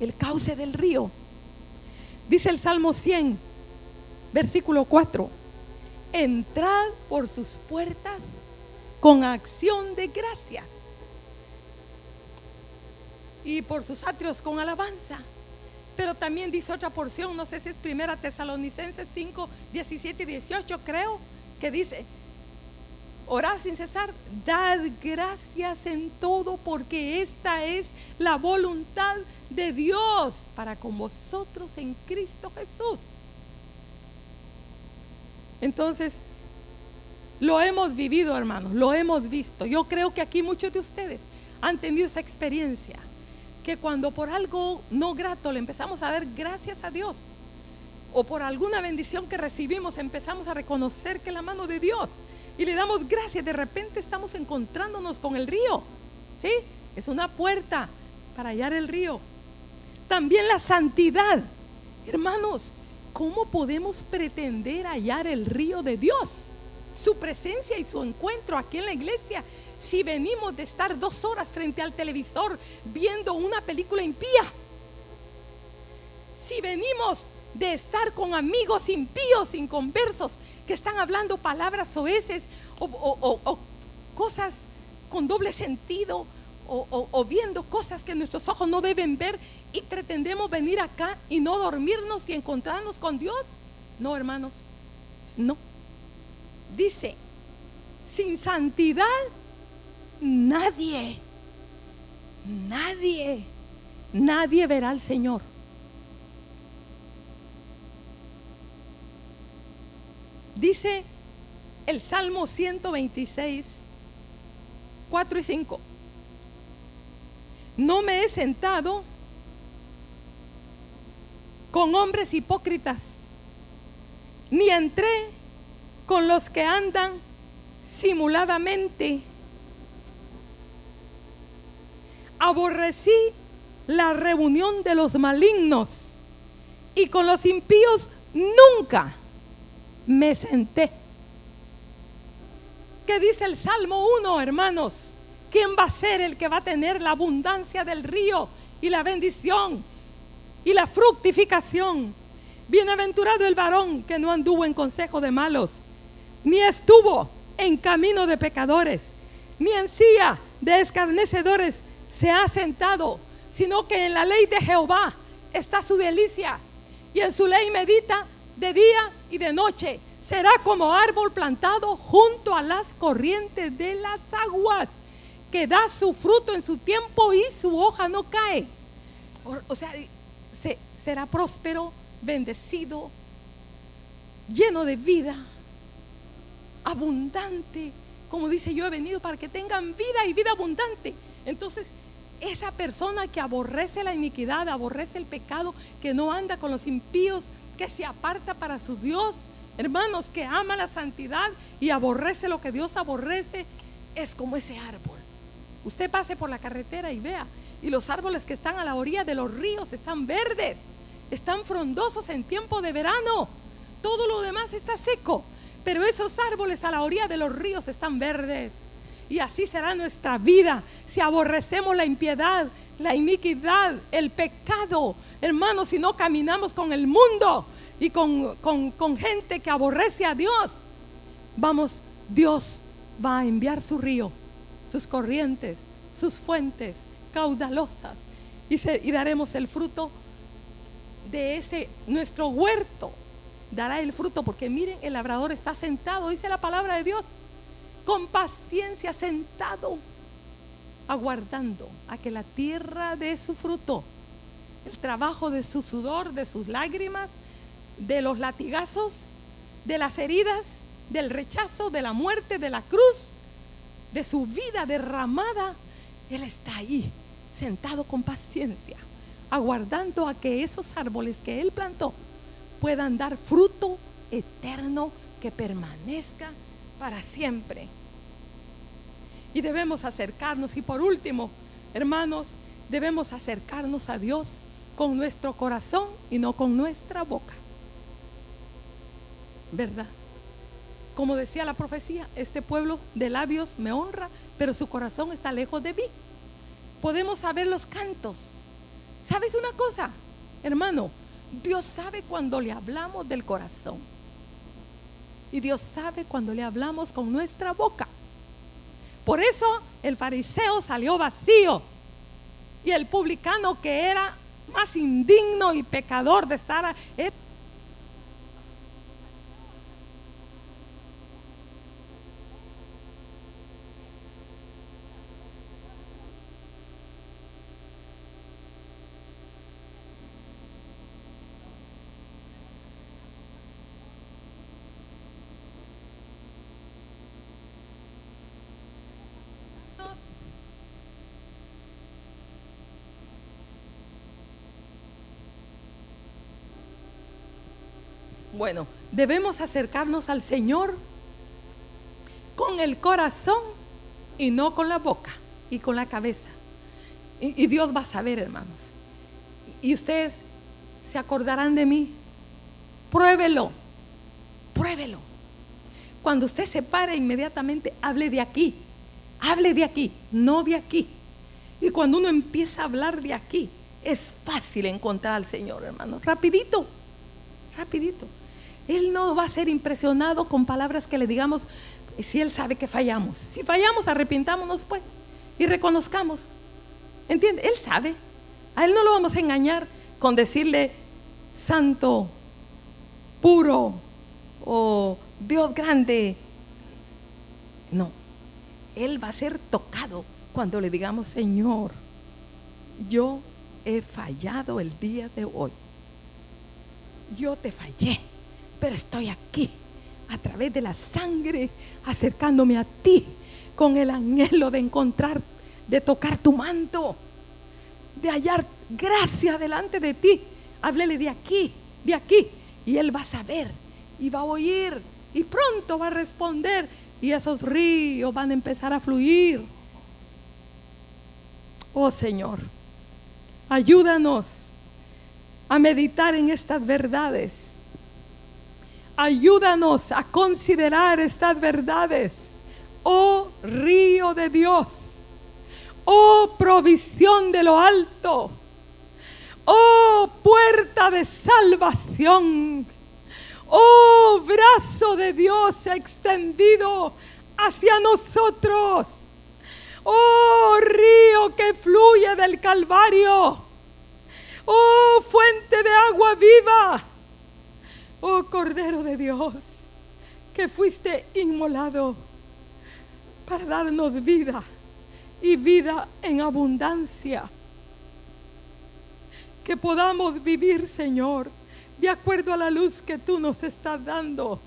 el cauce del río. Dice el Salmo 100, versículo 4, entrad por sus puertas con acción de gracias y por sus atrios con alabanza. Pero también dice otra porción, no sé si es primera Tesalonicenses 5, 17 y 18, creo, que dice, orad sin cesar, dad gracias en todo, porque esta es la voluntad de Dios para con vosotros en Cristo Jesús. Entonces, lo hemos vivido, hermanos, lo hemos visto. Yo creo que aquí muchos de ustedes han tenido esa experiencia que cuando por algo no grato le empezamos a dar gracias a Dios o por alguna bendición que recibimos empezamos a reconocer que la mano de Dios y le damos gracias, de repente estamos encontrándonos con el río. ¿Sí? Es una puerta para hallar el río. También la santidad. Hermanos, ¿cómo podemos pretender hallar el río de Dios? Su presencia y su encuentro aquí en la iglesia si venimos de estar dos horas frente al televisor viendo una película impía? Si venimos de estar con amigos impíos, inconversos, están hablando palabras soeces o, o, cosas con doble sentido o, viendo cosas que nuestros ojos no deben ver y pretendemos venir acá y no dormirnos y encontrarnos con Dios. No, hermanos, no. Dice, sin santidad nadie, nadie, nadie verá al Señor. Dice el Salmo 126, 4 y 5. No me he sentado con hombres hipócritas, ni entré con los que andan simuladamente aborrecí la reunión de los malignos y con los impíos nunca me senté. ¿Qué dice el Salmo 1, hermanos? ¿Quién va a ser el que va a tener la abundancia del río y la bendición y la fructificación? Bienaventurado el varón que no anduvo en consejo de malos, ni estuvo en camino de pecadores, ni en silla de escarnecedores, se ha sentado, sino que en la ley de Jehová está su delicia y en su ley medita de día y de noche. Será como árbol plantado junto a las corrientes de las aguas, que da su fruto en su tiempo y su hoja no cae. O, sea, será próspero, bendecido, lleno de vida, abundante. Como dice, yo he venido para que tengan vida y vida abundante. Entonces, esa persona que aborrece la iniquidad, aborrece el pecado, que no anda con los impíos, que se aparta para su Dios, hermanos, que ama la santidad y aborrece lo que Dios aborrece, es como ese árbol. Usted pase por la carretera y vea, y los árboles que están a la orilla de los ríos están verdes, están frondosos en tiempo de verano. Todo lo demás está seco, pero esos árboles a la orilla de los ríos están verdes. Y así será nuestra vida si aborrecemos la impiedad, la iniquidad, el pecado. Hermanos, si no caminamos con el mundo y con, con gente que aborrece a Dios, vamos, Dios va a enviar su río, sus corrientes, sus fuentes caudalosas y, y daremos el fruto de ese, nuestro huerto dará el fruto, porque miren, el labrador está sentado, dice la palabra de Dios, con paciencia sentado, aguardando a que la tierra dé su fruto, el trabajo de su sudor, de sus lágrimas, de los latigazos, de las heridas, del rechazo, de la muerte, de la cruz, de su vida derramada. Él está ahí, sentado con paciencia, aguardando a que esos árboles que Él plantó puedan dar fruto eterno que permanezca para siempre. Y debemos acercarnos. Y por último, hermanos, debemos acercarnos a Dios con nuestro corazón y no con nuestra boca. ¿Verdad? Como decía la profecía, este pueblo de labios me honra, pero su corazón está lejos de mí. Podemos saber los cantos. ¿Sabes una cosa, hermano? Dios sabe cuando le hablamos del corazón. Y Dios sabe cuando le hablamos con nuestra boca. Por eso el fariseo salió vacío. Y el publicano que era más indigno y pecador de estar Bueno, debemos acercarnos al Señor con el corazón y no con la boca y con la cabeza. Y, Dios va a saber, hermanos. Y, ustedes se acordarán de mí. Pruébelo, pruébelo. Cuando usted se pare inmediatamente, hable de aquí, hable de aquí, no de aquí. Y cuando uno empieza a hablar de aquí, es fácil encontrar al Señor, hermanos. Rapidito, rapidito. Él no va a ser impresionado con palabras que le digamos si Él sabe que fallamos. Si fallamos, arrepintámonos pues y reconozcamos. ¿Entiende? Él sabe. A Él no lo vamos a engañar con decirle santo, puro o Dios grande. No, Él va a ser tocado cuando le digamos, Señor, yo he fallado el día de hoy. Yo te fallé pero estoy aquí a través de la sangre, acercándome a ti con el anhelo de encontrar, de tocar tu manto, de hallar gracia delante de ti. Háblele de aquí, de aquí, y él va a saber y va a oír y pronto va a responder y esos ríos van a empezar a fluir. Oh Señor, ayúdanos a meditar en estas verdades Ayúdanos a considerar estas verdades. Oh río de Dios. Oh provisión de lo alto. Oh puerta de salvación. Oh brazo de Dios extendido hacia nosotros. Oh río que fluye del Calvario. Oh fuente de agua viva oh Cordero de Dios, que fuiste inmolado para darnos vida y vida en abundancia. Que podamos vivir, Señor, de acuerdo a la luz que tú nos estás dando.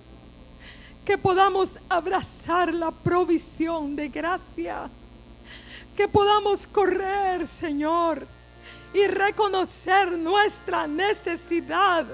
Que podamos abrazar la provisión de gracia. Que podamos correr, Señor, y reconocer nuestra necesidad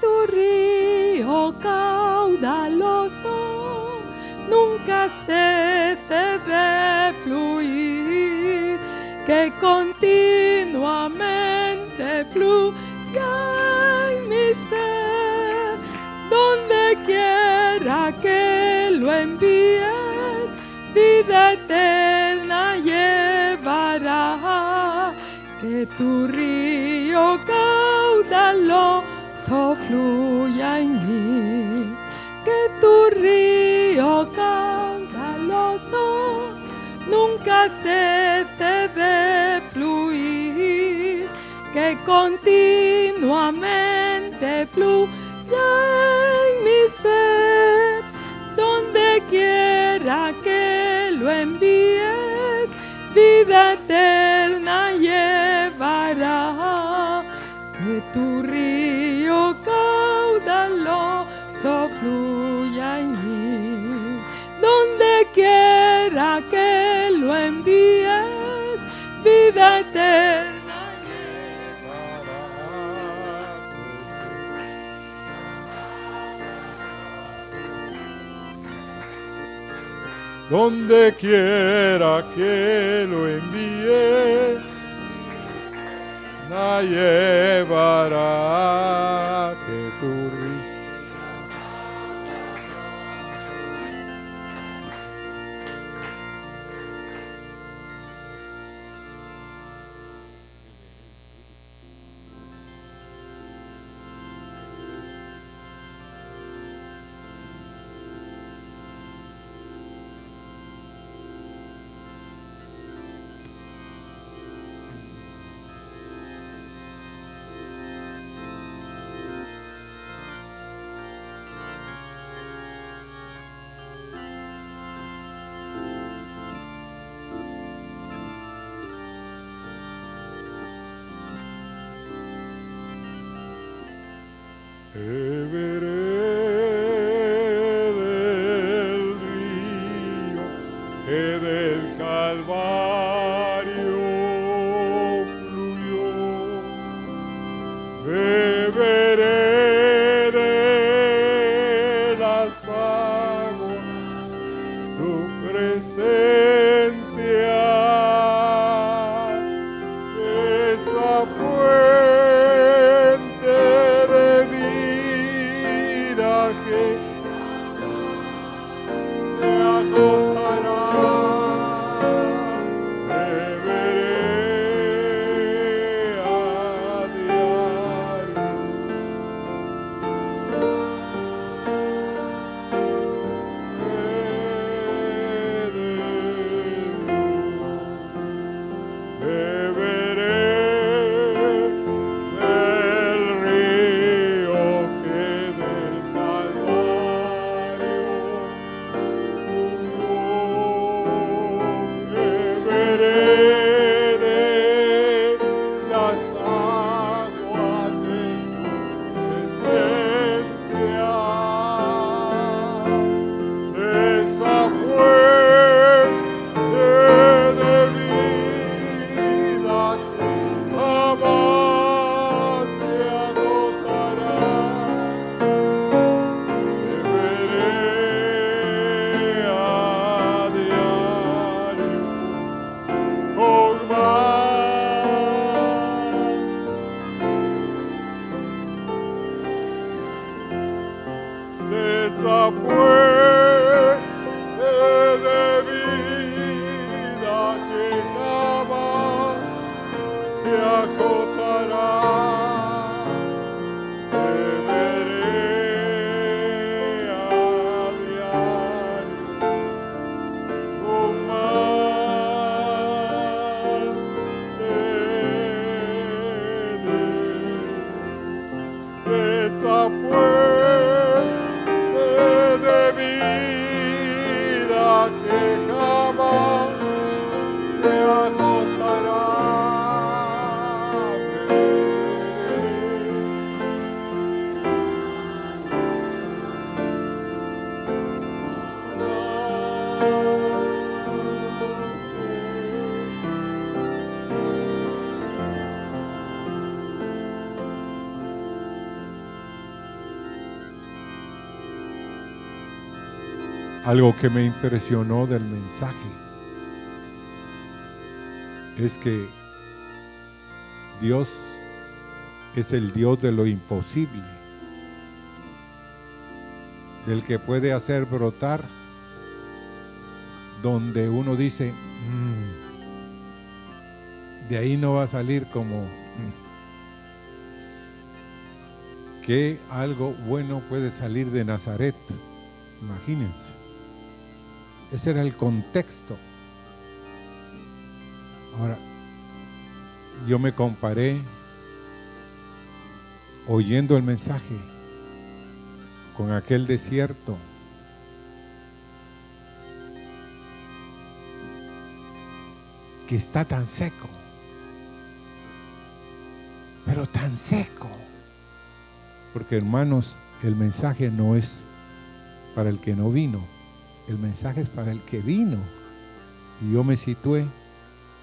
tu río caudaloso nunca cese de fluir, que continuamente fluya en mi ser, donde quiera que lo envíes, vida eterna llevará, que tu río caudaloso fluya en mí, que tu río caudaloso nunca cese de fluir, que continuamente fluya en mi ser, donde quiera que lo envíes, vida eterna llevará, que tu río vida eterna. donde quiera que lo envíe, la llevará Algo que me impresionó del mensaje es que Dios es el Dios de lo imposible, del que puede hacer brotar donde uno dice, "Mm, de ahí no va a salir como mm, que algo bueno puede salir de Nazaret. Imagínense. Ese era el contexto. Ahora, yo me comparé oyendo el mensaje con aquel desierto. que está tan seco, pero tan seco. Porque hermanos, el mensaje no es para el que no vino, el mensaje es para el que vino. Y yo me situé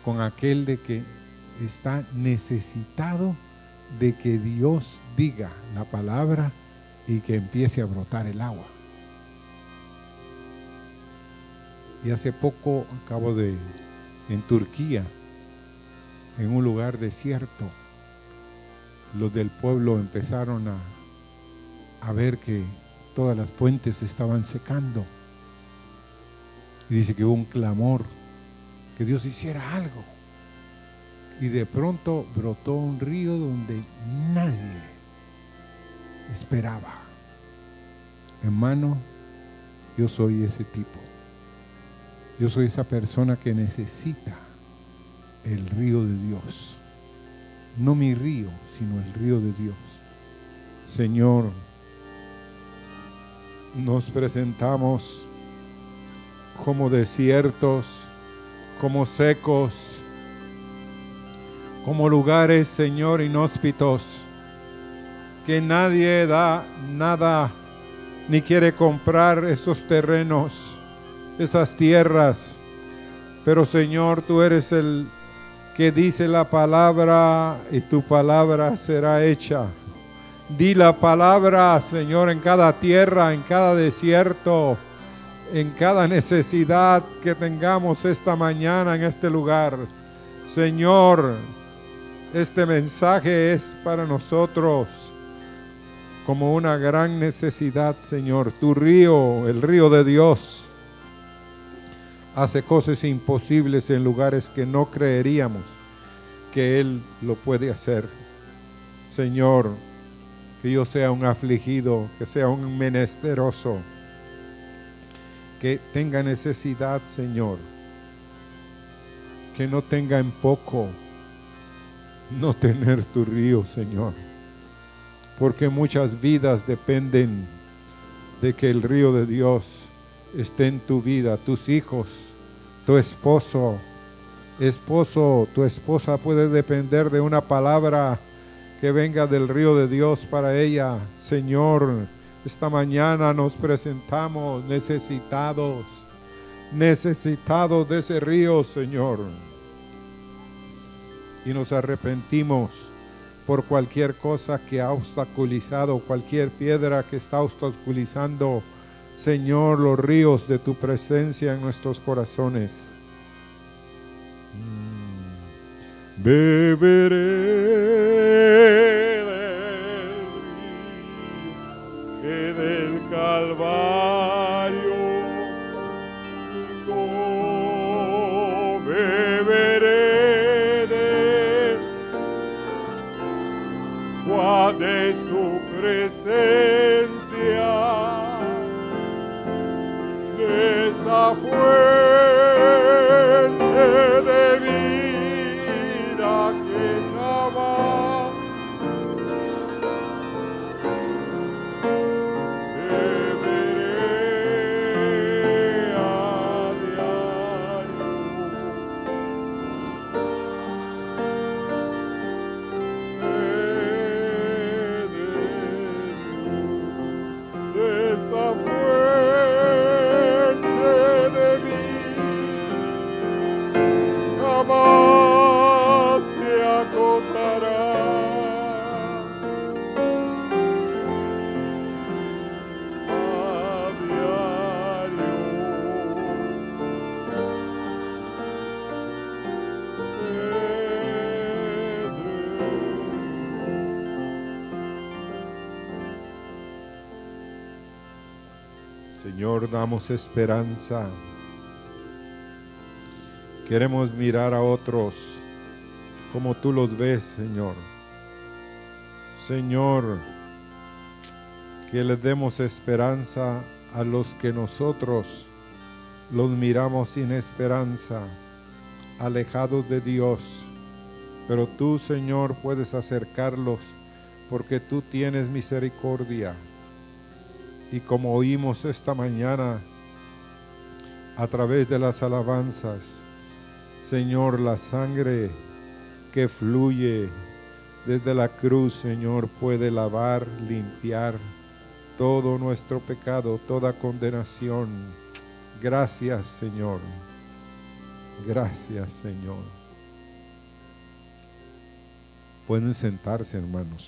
con aquel de que está necesitado de que Dios diga la palabra y que empiece a brotar el agua. Y hace poco acabo de, en Turquía, en un lugar desierto, los del pueblo empezaron a, ver que todas las fuentes estaban secando. Y dice que hubo un clamor, que Dios hiciera algo. Y de pronto brotó un río donde nadie esperaba. Hermano, yo soy ese tipo. Yo soy esa persona que necesita el río de Dios. No mi río, sino el río de Dios. Señor, nos presentamos como desiertos, como secos, como lugares, Señor, inhóspitos, que nadie da nada, ni quiere comprar esos terrenos, esas tierras. Pero Señor, tú eres el que dice la palabra y tu palabra será hecha. Di la palabra, Señor, en cada tierra, en cada desierto, en cada necesidad que tengamos esta mañana en este lugar. Señor, este mensaje es para nosotros como una gran necesidad, Señor. Tu río, el río de Dios, hace cosas imposibles en lugares que no creeríamos que Él lo puede hacer. Señor, que yo sea un afligido, que sea un menesteroso, que tenga necesidad, Señor, que no tenga en poco no tener tu río, Señor, porque muchas vidas dependen de que el río de Dios esté en tu vida, tus hijos, tu esposo, esposo, tu esposa puede depender de una palabra que venga del río de Dios para ella. Señor, esta mañana nos presentamos necesitados, necesitados de ese río, Señor. Y nos arrepentimos por cualquier cosa que ha obstaculizado, cualquier piedra que está obstaculizando, Señor, los ríos de tu presencia en nuestros corazones. Mm. Beberé Calvario. Yo beberé de de su presencia de esa fuente Esperanza. Queremos mirar a otros como tú los ves, Señor. Señor, que les demos esperanza a los que nosotros los miramos sin esperanza, alejados de Dios. Pero tú, Señor, puedes acercarlos porque tú tienes misericordia. Y como oímos esta mañana a través de las alabanzas, Señor, la sangre que fluye desde la cruz, Señor, puede lavar, limpiar todo nuestro pecado, toda condenación. Gracias, Señor. Gracias, Señor. Pueden sentarse, hermanos.